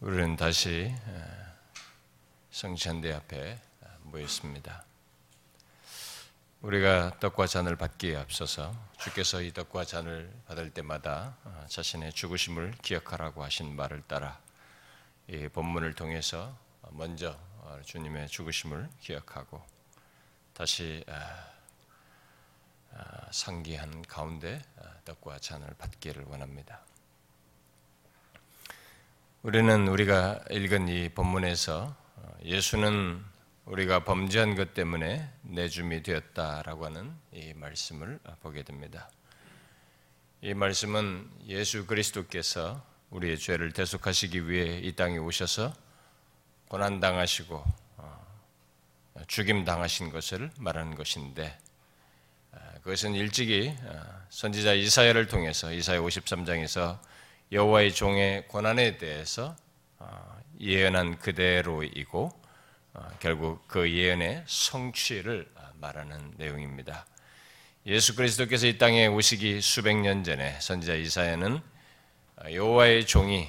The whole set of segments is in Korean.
우리는 다시 성찬대 앞에 모였습니다. 우리가 떡과 잔을 받기에 앞서서 주께서 이 떡과 잔을 받을 때마다 자신의 죽으심을 기억하라고 하신 말을 따라 이 본문을 통해서 먼저 주님의 죽으심을 기억하고 다시 상기한 가운데 떡과 잔을 받기를 원합니다. 우리는 우리가 읽은 이 본문에서 예수는 우리가 범죄한 것 때문에 내줌이 되었다라고 하는 이 말씀을 보게 됩니다. 이 말씀은 예수 그리스도께서 우리의 죄를 대속하시기 위해 이 땅에 오셔서 고난 당하시고 어, 죽임 당하신 것을 말하는 것인데 아, 그것은 일찍이 어, 선지자 이사야를 통해서 이사야 53장에서 여호와의 종의 고난에 대해서 어, 예언한 그대로이고 어, 결국 그 예언의 성취를 어, 말하는 내용입니다. 예수 그리스도께서 이 땅에 오시기 수백 년 전에 선지자 이사야는 여호와의 종이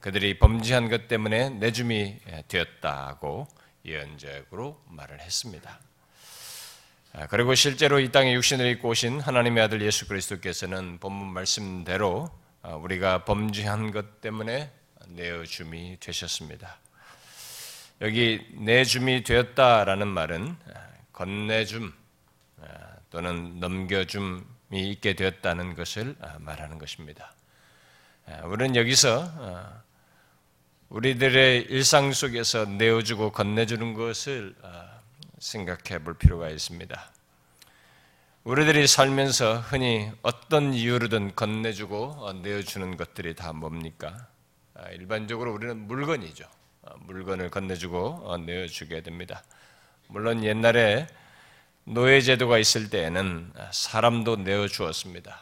그들이 범죄한 것 때문에 내줌이 되었다고 예언적으로 말을 했습니다. 아, 그리고 실제로 이 땅에 육신을 입고 오신 하나님의 아들 예수 그리스도께서는 본문 말씀대로 아, 우리가 범죄한 것 때문에 내어줌이 되셨습니다. 여기 내줌이 되었다라는 말은 건네줌 아, 또는 넘겨줌이 있게 되었다는 것을 아, 말하는 것입니다. 우리는 여기서 우리들의 일상 속에서 내어주고 건네주는 것을 생각해 볼 필요가 있습니다. 우리들이 살면서 흔히 어떤 이유로든 건네주고 어, 내어주는 것들이 다 뭡니까? 아, 일반적으로 우리는 물건이죠. 어, 물건을 건네주고 어, 내어주게 됩니다. 물론 옛날에 노예제도가 있을 때에는 사람도 내어주었습니다.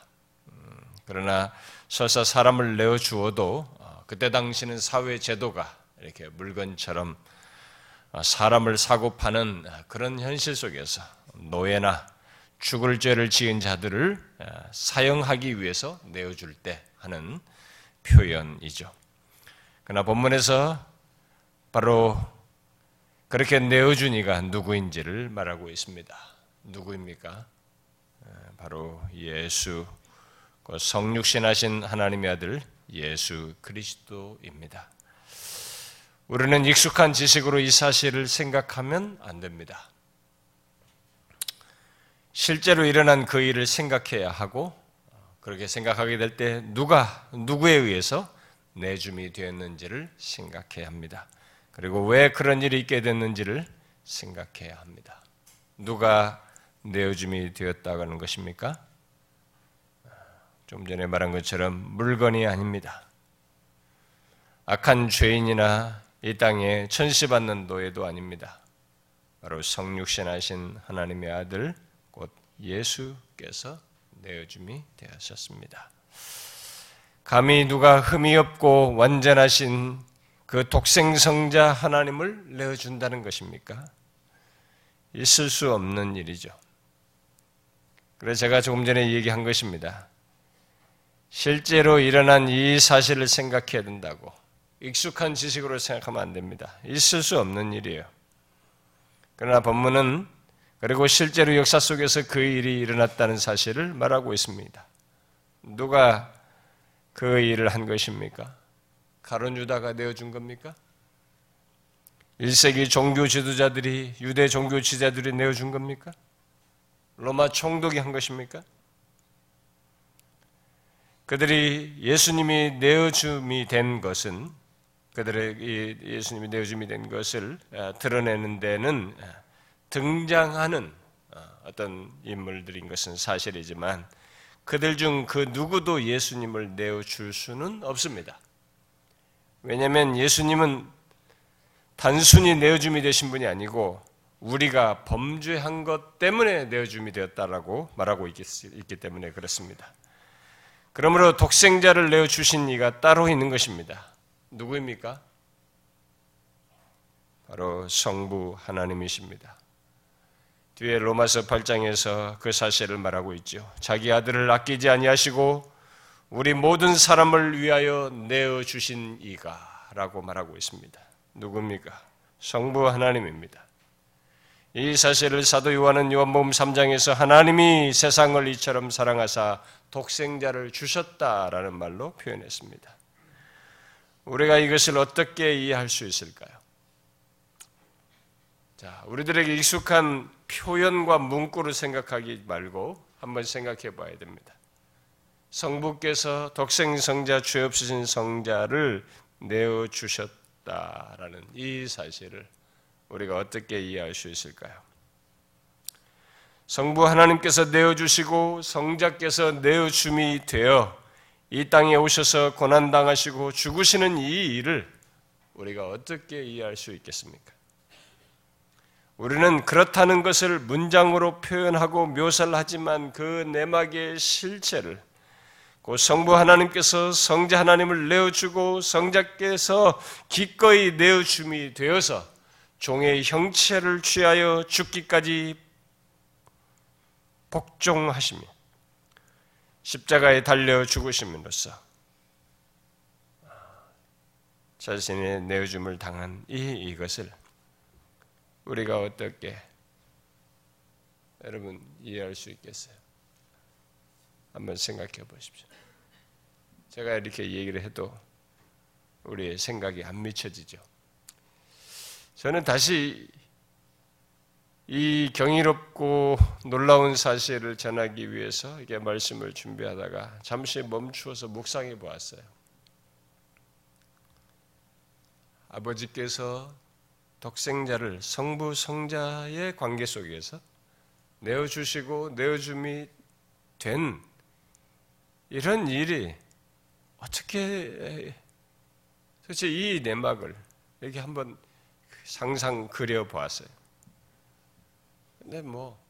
음, 그러나 설사 사람을 내어주어도 그때 당시는 사회제도가 이렇게 물건처럼 사람을 사고 파는 그런 현실 속에서 노예나 죽을 죄를 지은 자들을 어, 사형하기 위해서 내어줄 때 하는 표현이죠. 그러나 본문에서 바로 그렇게 내어준 이가 누구인지를 말하고 있습니다. 누구입니까? 어, 바로 예수, 그 성육신하신 하나님의 아들 예수 그리스도입니다. 우리는 익숙한 지식으로 이 사실을 생각하면 안 됩니다. 실제로 일어난 그 일을 생각해야 하고 그렇게 생각하게 될 때 누가 누구에 의해서 내줌이 되었는지를 생각해야 합니다. 그리고 왜 그런 일이 있게 됐는지를 생각해야 합니다. 누가 내어줌이 되었다고 하는 것입니까? 좀 전에 말한 것처럼 물건이 아닙니다. 악한 죄인이나 이 땅에 천시받는 노예도 아닙니다. 바로 성육신하신 하나님의 아들 예수께서 내어줌이 되었습니다. 감히 누가 흠이 없고 완전하신 그 독생성자 하나님을 내어준다는 것입니까? 있을 수 없는 일이죠. 그래서 제가 조금 전에 얘기한 것입니다. 실제로 일어난 이 사실을 생각해야 된다고 익숙한 지식으로 생각하면 안 됩니다. 있을 수 없는 일이에요. 그러나 본문은 그리고 실제로 역사 속에서 그 일이 일어났다는 사실을 말하고 있습니다. 누가 그 일을 한 것입니까? 가론 유다가 내어준 겁니까? 1세기 종교 지도자들이 유대 종교 지자들이 내어준 겁니까? 로마 총독이 한 것입니까? 그들이 예수님이 내어줌이 된 것은 그들의 예수님이 내어줌이 된 것을 아, 드러내는 데는 등장하는 어, 어떤 인물들인 것은 사실이지만 그들 중 그 누구도 예수님을 내어줄 수는 없습니다. 왜냐하면 예수님은 단순히 내어줌이 되신 분이 아니고 우리가 범죄한 것 때문에 내어줌이 되었다라고 말하고 있기, 있기 때문에 그렇습니다. 그러므로 독생자를 내어주신 이가 따로 있는 것입니다. 누구입니까? 바로 성부 하나님이십니다. 뒤에 로마서 8장에서 그 사실을 말하고 있죠. 자기 아들을 아끼지 아니하시고 우리 모든 사람을 위하여 내어 주신 이가 있다라고 말하고 있습니다. 누굽니까? 성부 하나님입니다. 이 사실을 사도 요한은 요한복음 3장에서 하나님이 세상을 이처럼 사랑하사 독생자를 주셨다라는 말로 표현했습니다. 우리가 이것을 어떻게 이해할 수 있을까요? 자, 우리들에게 익숙한 표현과 문구를 생각하기 말고 한번 생각해 봐야 됩니다. 성부께서 독생 성자 죄 없으신 성자를 내어 주셨다라는 이 사실을 우리가 어떻게 이해할 수 있을까요? 성부 하나님께서 내어 주시고 성자께서 내어 줌이 되어 이 땅에 오셔서 고난 당하시고 죽으시는 이 일을 우리가 어떻게 이해할 수 있겠습니까? 우리는 그렇다는 것을 문장으로 표현하고 묘사를 하지만 그 내막의 실체를 그 성부 하나님께서 성자 하나님을 내어주고 성자께서 기꺼이 내어줌이 되어서 종의 형체를 취하여 죽기까지 복종하시며 십자가에 달려 죽으심으로써 자신의 내어줌을 당한 이 이것을 우리가 어떻게 여러분 이해할 수 있겠어요? 한번 생각해 보십시오. 제가 이렇게 얘기를 해도 우리의 생각이 안 미쳐지죠. 저는 다시 이 경이롭고 놀라운 사실을 전하기 위해서 이게 말씀을 준비하다가 잠시 멈추어서 묵상해 보았어요. 아버지께서 독생자를 성부 성자의 관계 속에서 내어 주시고 내어 줌이 된 이런 일이 어떻게 도대체 이 내막을 이렇게 한번 상상 그려 보았어요. 근데 뭐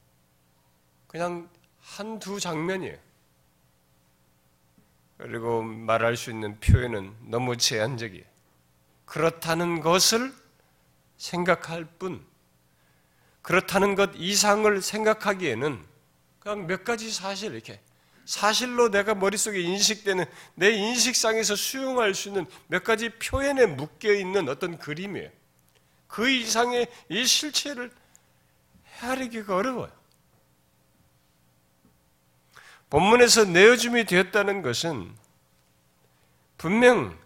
그냥 한 두 장면이에요. 그리고 말할 수 있는 표현은 너무 제한적이에요. 그렇다는 것을 생각할 뿐, 그렇다는 것 이상을 생각하기에는 그냥 몇 가지 사실 이렇게 사실로 내가 머릿속에 인식되는 내 인식상에서 수용할 수 있는 몇 가지 표현에 묶여 있는 어떤 그림이에요. 그 이상의 이 실체를 헤아리기가 어려워요. 본문에서 내어줌이 되었다는 것은 분명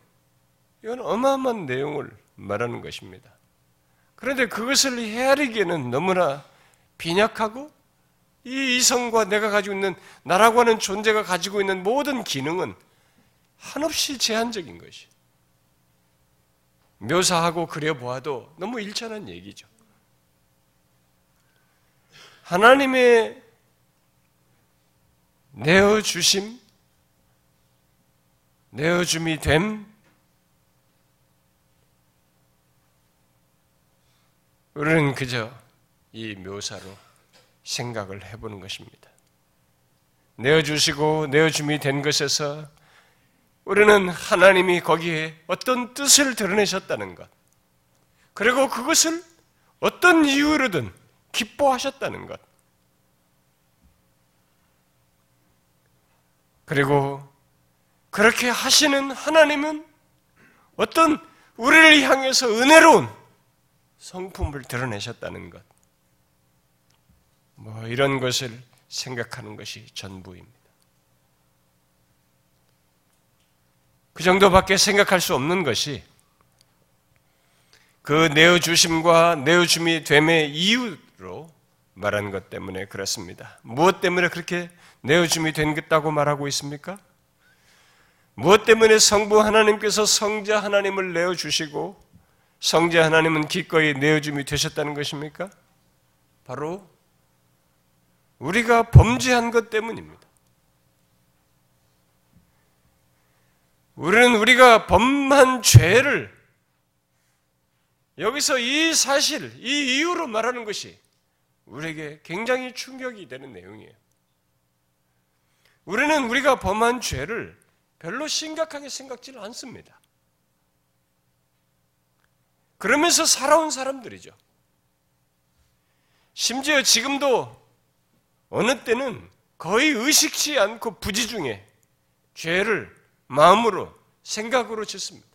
이건 어마어마한 내용을 말하는 것입니다. 그런데 그것을 헤아리기에는 너무나 빈약하고 이 이성과 내가 가지고 있는 나라고 하는 존재가 가지고 있는 모든 기능은 한없이 제한적인 것이. 묘사하고 그려보아도 너무 일천한 얘기죠. 하나님의 내어주심, 내어줌이 됨, 우리는 그저 이 묘사로 생각을 해보는 것입니다. 내어주시고 내어줌이 된 것에서 우리는 하나님이 거기에 어떤 뜻을 드러내셨다는 것, 그리고 그것을 어떤 이유로든 기뻐하셨다는 것, 그리고 그렇게 하시는 하나님은 어떤 우리를 향해서 은혜로운 성품을 드러내셨다는 것, 뭐 이런 것을 생각하는 것이 전부입니다. 그 정도밖에 생각할 수 없는 것이 그 내어주심과 내어줌이 됨의 이유로 말하는 것 때문에 그렇습니다. 무엇 때문에 그렇게 내어줌이 된다고 말하고 있습니까? 무엇 때문에 성부 하나님께서 성자 하나님을 내어주시고 성자 하나님은 기꺼이 내어줌이 되셨다는 것입니까? 바로 우리가 범죄한 것 때문입니다. 우리는 우리가 범한 죄를 여기서 이 사실, 이 이유로 말하는 것이 우리에게 굉장히 충격이 되는 내용이에요. 우리는 우리가 범한 죄를 별로 심각하게 생각지를 않습니다. 그러면서 살아온 사람들이죠. 심지어 지금도 어느 때는 거의 의식치 않고 부지 중에 죄를 마음으로, 생각으로 짓습니다.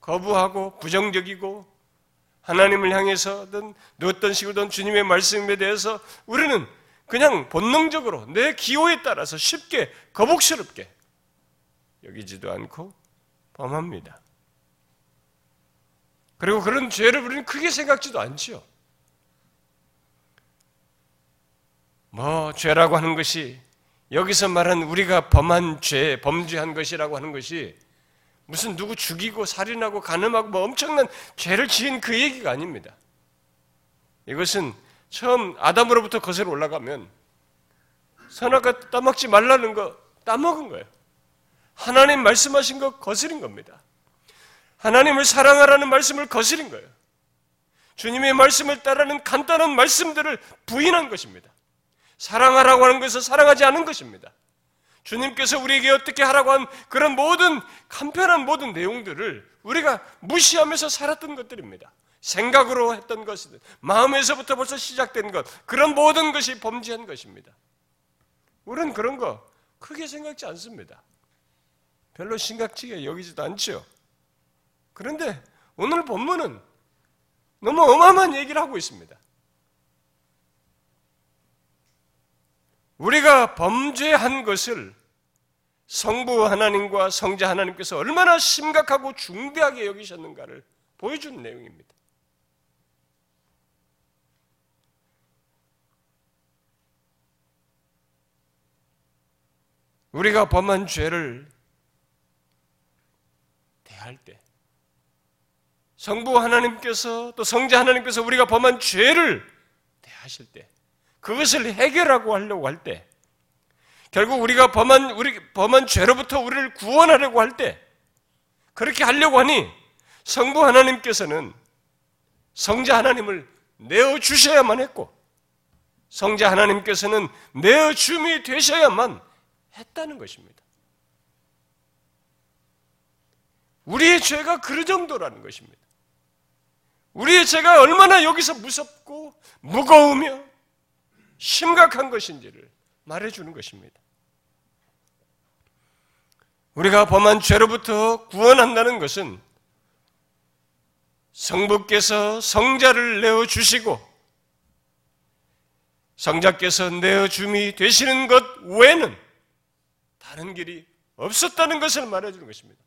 거부하고 부정적이고 하나님을 향해서든 어떤 식으로든 주님의 말씀에 대해서 우리는 그냥 본능적으로 내 기호에 따라서 쉽게 거북스럽게 여기지도 않고 범합니다. 그리고 그런 죄를 우리는 크게 생각지도 않지요. 뭐 죄라고 하는 것이 여기서 말한 우리가 범한 죄, 범죄한 것이라고 하는 것이 무슨 누구 죽이고 살인하고 간음하고 뭐 엄청난 죄를 지은 그 얘기가 아닙니다. 이것은 처음 아담으로부터 거슬러 올라가면 선악과 따먹지 말라는 거 따먹은 거예요. 하나님 말씀하신 거 거스린 겁니다. 하나님을 사랑하라는 말씀을 거스린 거예요. 주님의 말씀을 따르는 간단한 말씀들을 부인한 것입니다. 사랑하라고 하는 것을 사랑하지 않은 것입니다. 주님께서 우리에게 어떻게 하라고 한 그런 모든 간편한 모든 내용들을 우리가 무시하면서 살았던 것들입니다. 생각으로 했던 것이든 마음에서부터 벌써 시작된 것 그런 모든 것이 범죄한 것입니다. 우리는 그런 거 크게 생각지 않습니다. 별로 심각지게 여기지도 않죠. 그런데 오늘 본문은 너무 어마어마한 얘기를 하고 있습니다. 우리가 범죄한 것을 성부 하나님과 성자 하나님께서 얼마나 심각하고 중대하게 여기셨는가를 보여주는 내용입니다. 우리가 범한 죄를 대할 때, 성부 하나님께서 또 성자 하나님께서 우리가 범한 죄를 대하실 때, 그것을 해결하고 하려고 할 때, 결국 우리가 범한 우리 범한 죄로부터 우리를 구원하려고 할 때, 그렇게 하려고 하니 성부 하나님께서는 성자 하나님을 내어 주셔야만 했고, 성자 하나님께서는 내어 줌이 되셔야만 했다는 것입니다. 우리의 죄가 그 정도라는 것입니다. 우리의 죄가 얼마나 여기서 무섭고 무거우며 심각한 것인지를 말해주는 것입니다. 우리가 범한 죄로부터 구원한다는 것은 성부께서 성자를 내어 주시고 성자께서 내어 줌이 되시는 것 외에는 다른 길이 없었다는 것을 말해주는 것입니다.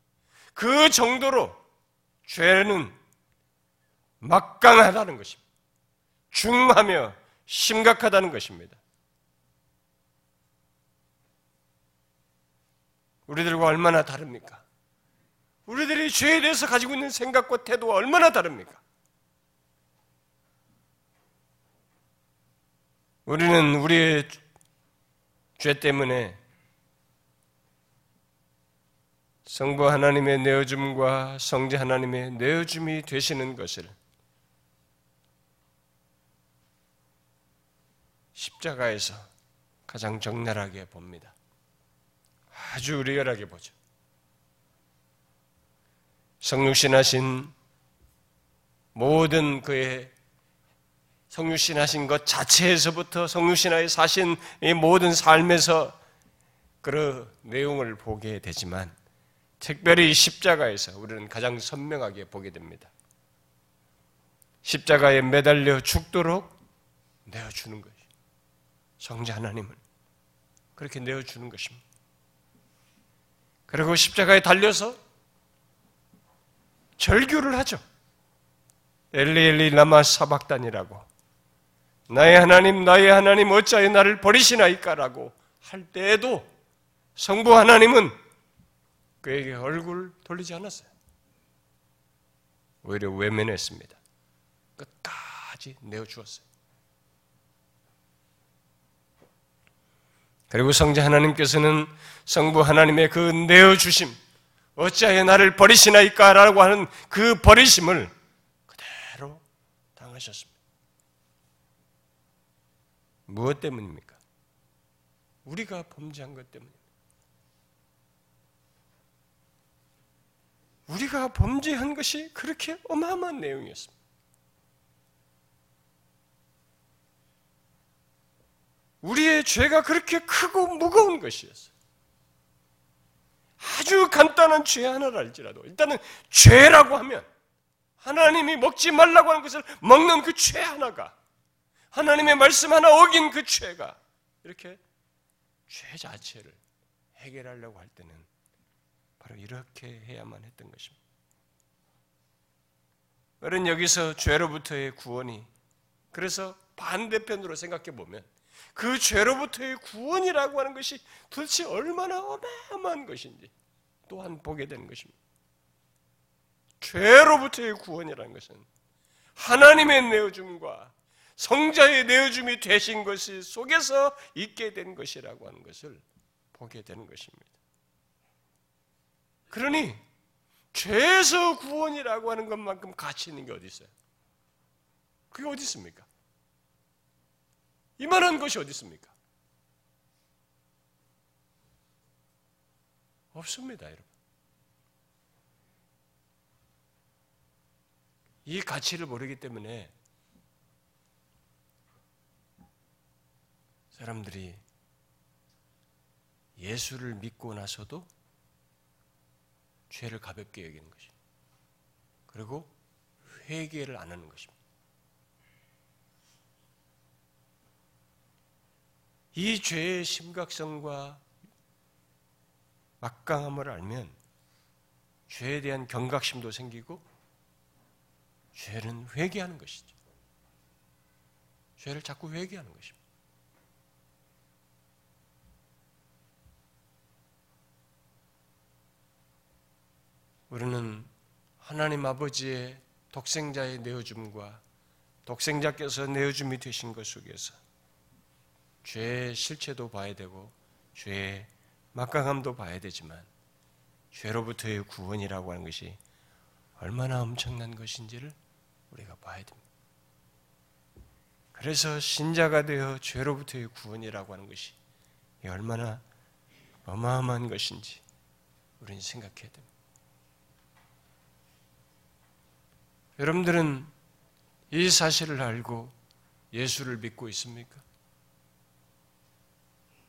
그 정도로 죄는 막강하다는 것입니다. 중하며 심각하다는 것입니다. 우리들과 얼마나 다릅니까? 우리들이 죄에 대해서 가지고 있는 생각과 태도가 얼마나 다릅니까? 우리는 우리의 죄 때문에 성부 하나님의 내어줌과 성자 하나님의 내어줌이 되시는 것을 십자가에서 가장 적나라하게 봅니다. 아주 리얼하게 보죠. 성육신하신 모든 그의 성육신하신 것 자체에서부터 성육신하에 사신 이 모든 삶에서 그런 내용을 보게 되지만 특별히 십자가에서 우리는 가장 선명하게 보게 됩니다. 십자가에 매달려 죽도록 내어주는 것이 성자 하나님을 그렇게 내어주는 것입니다. 그리고 십자가에 달려서 절규를 하죠. 엘리 엘리 라마 사박단이라고 나의 하나님 나의 하나님 어찌하여 나를 버리시나이까라고 할 때에도 성부 하나님은 그에게 얼굴 돌리지 않았어요. 오히려 외면했습니다. 끝까지 내어주었어요. 그리고 성자 하나님께서는 성부 하나님의 그 내어주심, 어찌하여 나를 버리시나이까 라고 하는 그 버리심을 그대로 당하셨습니다. 무엇 때문입니까? 우리가 범죄한 것 때문입니다. 우리가 범죄한 것이 그렇게 어마어마한 내용이었습니다. 우리의 죄가 그렇게 크고 무거운 것이었어요. 아주 간단한 죄 하나를 알지라도 일단은 죄라고 하면 하나님이 먹지 말라고 하는 것을 먹는 그 죄 하나가 하나님의 말씀 하나 어긴 그 죄가 이렇게 죄 자체를 해결하려고 할 때는 바로 이렇게 해야만 했던 것입니다. 그런 여기서 죄로부터의 구원이 그래서 반대편으로 생각해 보면 그 죄로부터의 구원이라고 하는 것이 도대체 얼마나 어마어마한 것인지 또한 보게 되는 것입니다. 죄로부터의 구원이라는 것은 하나님의 내어줌과 성자의 내어줌이 되신 것이 속에서 있게 된 것이라고 하는 것을 보게 되는 것입니다. 그러니 죄에서 구원이라고 하는 것만큼 가치 있는 게 어디 있어요? 그게 어디 있습니까? 이만한 것이 어디 있습니까? 없습니다, 여러분. 이 가치를 모르기 때문에 사람들이 예수를 믿고 나서도 죄를 가볍게 여기는 것입니다. 그리고 회개를 안 하는 것입니다. 이 죄의 심각성과 막강함을 알면 죄에 대한 경각심도 생기고 죄는 회개하는 것이죠. 죄를 자꾸 회개하는 것입니다. 우리는 하나님 아버지의 독생자의 내어줌과 독생자께서 내어줌이 되신 것 속에서 죄의 실체도 봐야 되고 죄의 막강함도 봐야 되지만 죄로부터의 구원이라고 하는 것이 얼마나 엄청난 것인지를 우리가 봐야 됩니다. 그래서 신자가 되어 죄로부터의 구원이라고 하는 것이 얼마나 어마어마한 것인지 우리는 생각해야 됩니다. 여러분들은 이 사실을 알고 예수를 믿고 있습니까?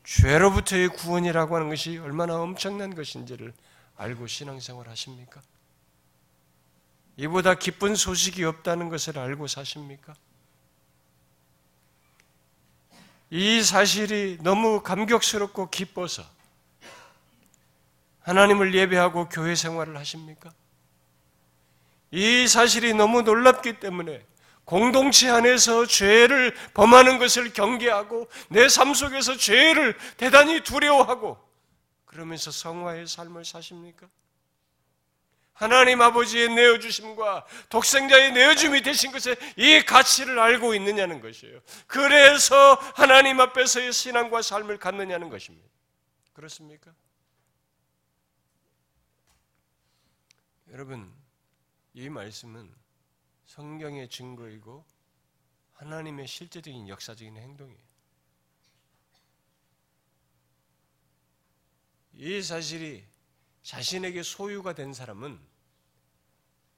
죄로부터의 구원이라고 하는 것이 얼마나 엄청난 것인지를 알고 신앙생활 하십니까? 이보다 기쁜 소식이 없다는 것을 알고 사십니까? 이 사실이 너무 감격스럽고 기뻐서 하나님을 예배하고 교회 생활을 하십니까? 이 사실이 너무 놀랍기 때문에 공동체 안에서 죄를 범하는 것을 경계하고 내 삶 속에서 죄를 대단히 두려워하고 그러면서 성화의 삶을 사십니까? 하나님 아버지의 내어주심과 독생자의 내어줌이 되신 것에 이 가치를 알고 있느냐는 것이에요. 그래서 하나님 앞에서의 신앙과 삶을 갖느냐는 것입니다. 그렇습니까? 여러분, 이 말씀은 성경의 증거이고 하나님의 실제적인 역사적인 행동이에요. 이 사실이 자신에게 소유가 된 사람은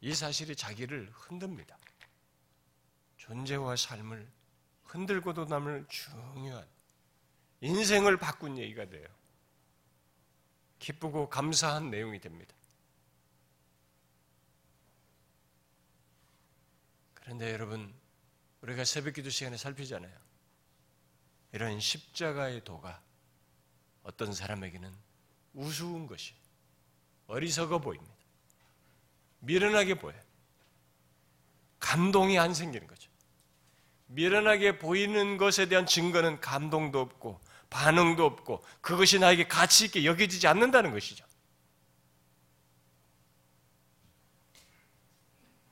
이 사실이 자기를 흔듭니다. 존재와 삶을 흔들고도 남을 중요한 인생을 바꾼 얘기가 돼요. 기쁘고 감사한 내용이 됩니다. 그런데 여러분, 우리가 새벽 기도 시간에 살피잖아요. 이런 십자가의 도가 어떤 사람에게는 우스운 것이 어리석어 보입니다. 미련하게 보여요. 감동이 안 생기는 거죠. 미련하게 보이는 것에 대한 증거는 감동도 없고 반응도 없고 그것이 나에게 가치 있게 여겨지지 않는다는 것이죠.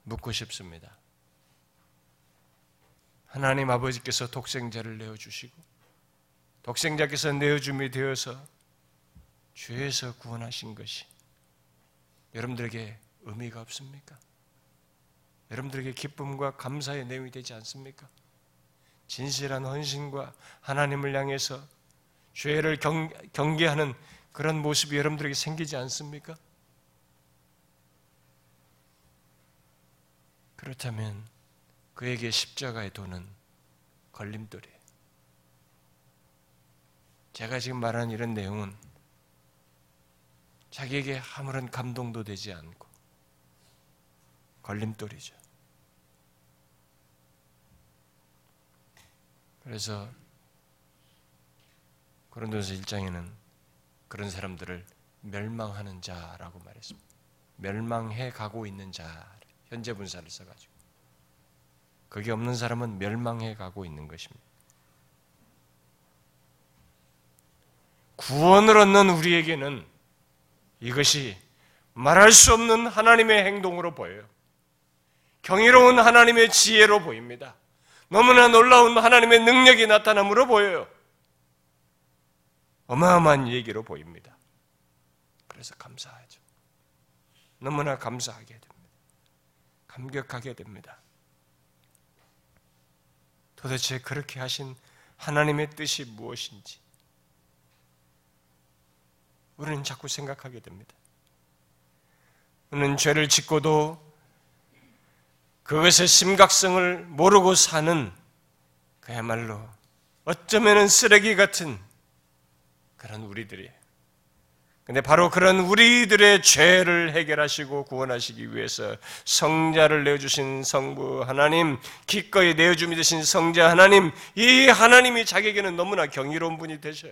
묻고 싶습니다. 하나님 아버지께서 독생자를 내어주시고 독생자께서 내어줌이 되어서 죄에서 구원하신 것이 여러분들에게 의미가 없습니까? 여러분들에게 기쁨과 감사의 내용이 되지 않습니까? 진실한 헌신과 하나님을 향해서 죄를 경, 경계하는 그런 모습이 여러분들에게 생기지 않습니까? 그렇다면 그에게 십자가의 도는 걸림돌이에요. 제가 지금 말하는 이런 내용은 자기에게 아무런 감동도 되지 않고 걸림돌이죠. 그래서 고린도서 1장에는 그런 사람들을 멸망하는 자라고 말했습니다. 멸망해 가고 있는 자 현재 분사를 써가지고 그게 없는 사람은 멸망해 가고 있는 것입니다. 구원을 얻는 우리에게는 이것이 말할 수 없는 하나님의 행동으로 보여요. 경이로운 하나님의 지혜로 보입니다. 너무나 놀라운 하나님의 능력이 나타남으로 보여요. 어마어마한 얘기로 보입니다. 그래서 감사하죠. 너무나 감사하게 됩니다. 감격하게 됩니다. 도대체 그렇게 하신 하나님의 뜻이 무엇인지 우리는 자꾸 생각하게 됩니다. 우리는 죄를 짓고도 그것의 심각성을 모르고 사는 그야말로 어쩌면 쓰레기 같은 그런 우리들이 근데 바로 그런 우리들의 죄를 해결하시고 구원하시기 위해서 성자를 내어주신 성부 하나님, 기꺼이 내어줌이 되신 성자 하나님, 이 하나님이 자기에게는 너무나 경이로운 분이 되셔요.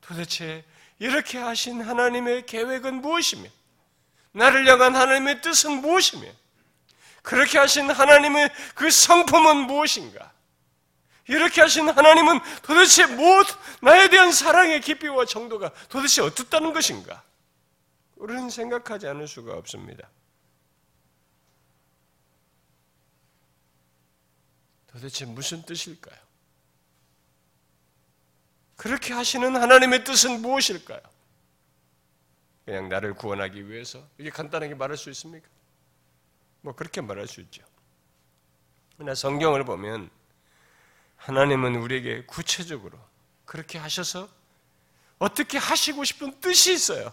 도대체 이렇게 하신 하나님의 계획은 무엇이며, 나를 향한 하나님의 뜻은 무엇이며, 그렇게 하신 하나님의 그 성품은 무엇인가? 이렇게 하신 하나님은 도대체 무엇, 나에 대한 사랑의 깊이와 정도가 도대체 어떻다는 것인가? 우리는 생각하지 않을 수가 없습니다. 도대체 무슨 뜻일까요? 그렇게 하시는 하나님의 뜻은 무엇일까요? 그냥 나를 구원하기 위해서 이게 간단하게 말할 수 있습니까? 뭐 그렇게 말할 수 있죠. 그러나 성경을 보면 하나님은 우리에게 구체적으로 그렇게 하셔서 어떻게 하시고 싶은 뜻이 있어요.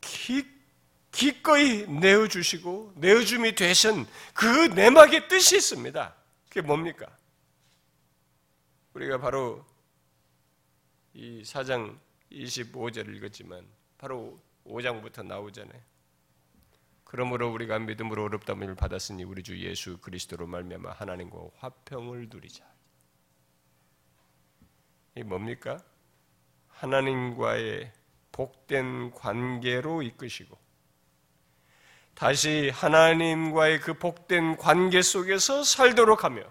기, 기꺼이 내어주시고 내어줌이 되신 그 내막의 뜻이 있습니다. 그게 뭡니까? 우리가 바로 이 4장 25절을 읽었지만 바로 5장부터 나오잖아요. 그러므로 우리가 믿음으로 어렵다함을 받았으니 우리 주 예수 그리스도로 말미암아 하나님과 화평을 누리자. 이 뭡니까? 하나님과의 복된 관계로 이끄시고 다시 하나님과의 그 복된 관계 속에서 살도록 하며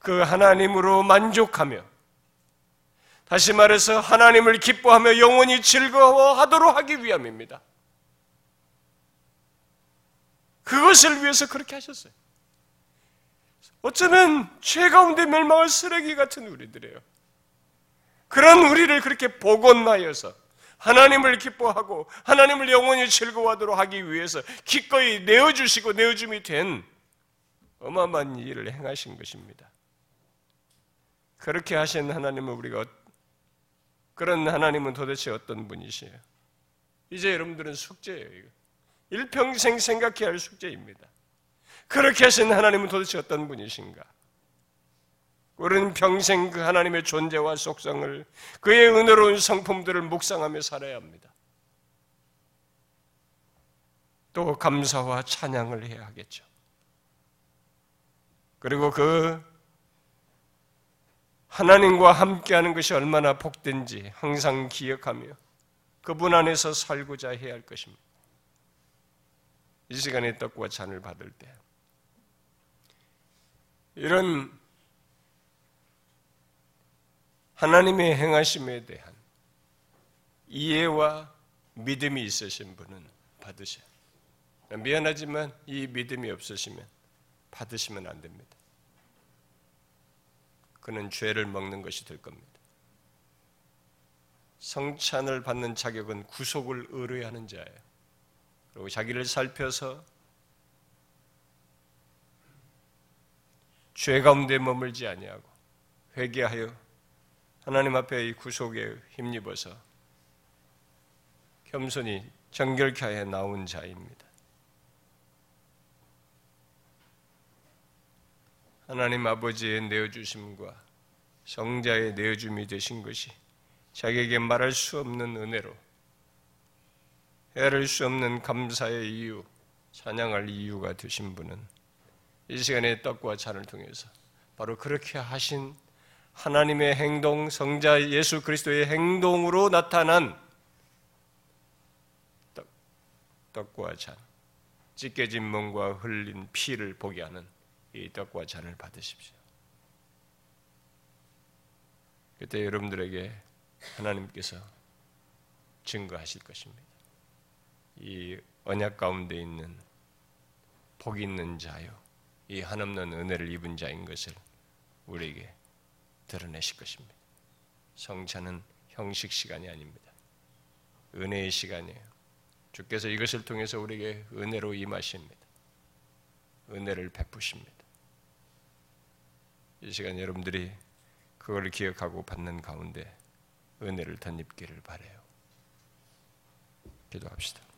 그 하나님으로 만족하며 다시 말해서 하나님을 기뻐하며 영원히 즐거워하도록 하기 위함입니다. 그것을 위해서 그렇게 하셨어요. 어쩌면 죄 가운데 멸망할 쓰레기 같은 우리들이에요. 그런 우리를 그렇게 복원하여서 하나님을 기뻐하고 하나님을 영원히 즐거워하도록 하기 위해서 기꺼이 내어주시고 내어줌이 된 어마어마한 일을 행하신 것입니다. 그렇게 하신 하나님은 우리가 그런 하나님은 도대체 어떤 분이시에요? 이제 여러분들은 숙제예요. 이거. 일평생 생각해야 할 숙제입니다. 그렇게 하신 하나님은 도대체 어떤 분이신가? 우리는 평생 그 하나님의 존재와 속성을 그의 은혜로운 성품들을 묵상하며 살아야 합니다. 또 감사와 찬양을 해야 하겠죠. 그리고 그 하나님과 함께하는 것이 얼마나 복된지 항상 기억하며 그분 안에서 살고자 해야 할 것입니다. 이 시간에 떡과 잔을 받을 때 이런 하나님의 행하심에 대한 이해와 믿음이 있으신 분은 받으셔요. 미안하지만 이 믿음이 없으시면 받으시면 안 됩니다. 그는 죄를 먹는 것이 될 겁니다. 성찬을 받는 자격은 구속을 의뢰하는 자예요. 그리고 자기를 살펴서 죄 가운데 머물지 아니하고 회개하여 하나님 앞에 이 구속에 힘입어서 겸손히 정결케 해 나온 자입니다. 하나님 아버지의 내어주심과 성자의 내어줌이 되신 것이 자기에게 말할 수 없는 은혜로 헤아릴 수 없는 감사의 이유, 찬양할 이유가 되신 분은 이 시간에 떡과 잔을 통해서 바로 그렇게 하신 하나님의 행동, 성자 예수 그리스도의 행동으로 나타난 떡, 떡과 잔, 찢겨진 몸과 흘린 피를 보게 하는 이 떡과 잔을 받으십시오. 그때 여러분들에게 하나님께서 증거하실 것입니다. 이 언약 가운데 있는 복 있는 자요, 이 한없는 은혜를 입은 자인 것을 우리에게 드러내실 것입니다. 성찬은 형식 시간이 아닙니다. 은혜의 시간이에요. 주께서 이것을 통해서 우리에게 은혜로 임하십니다. 은혜를 베푸십니다. 이 시간 여러분들이 그걸 기억하고 받는 가운데 은혜를 덧입기를 바래요. 기도합시다.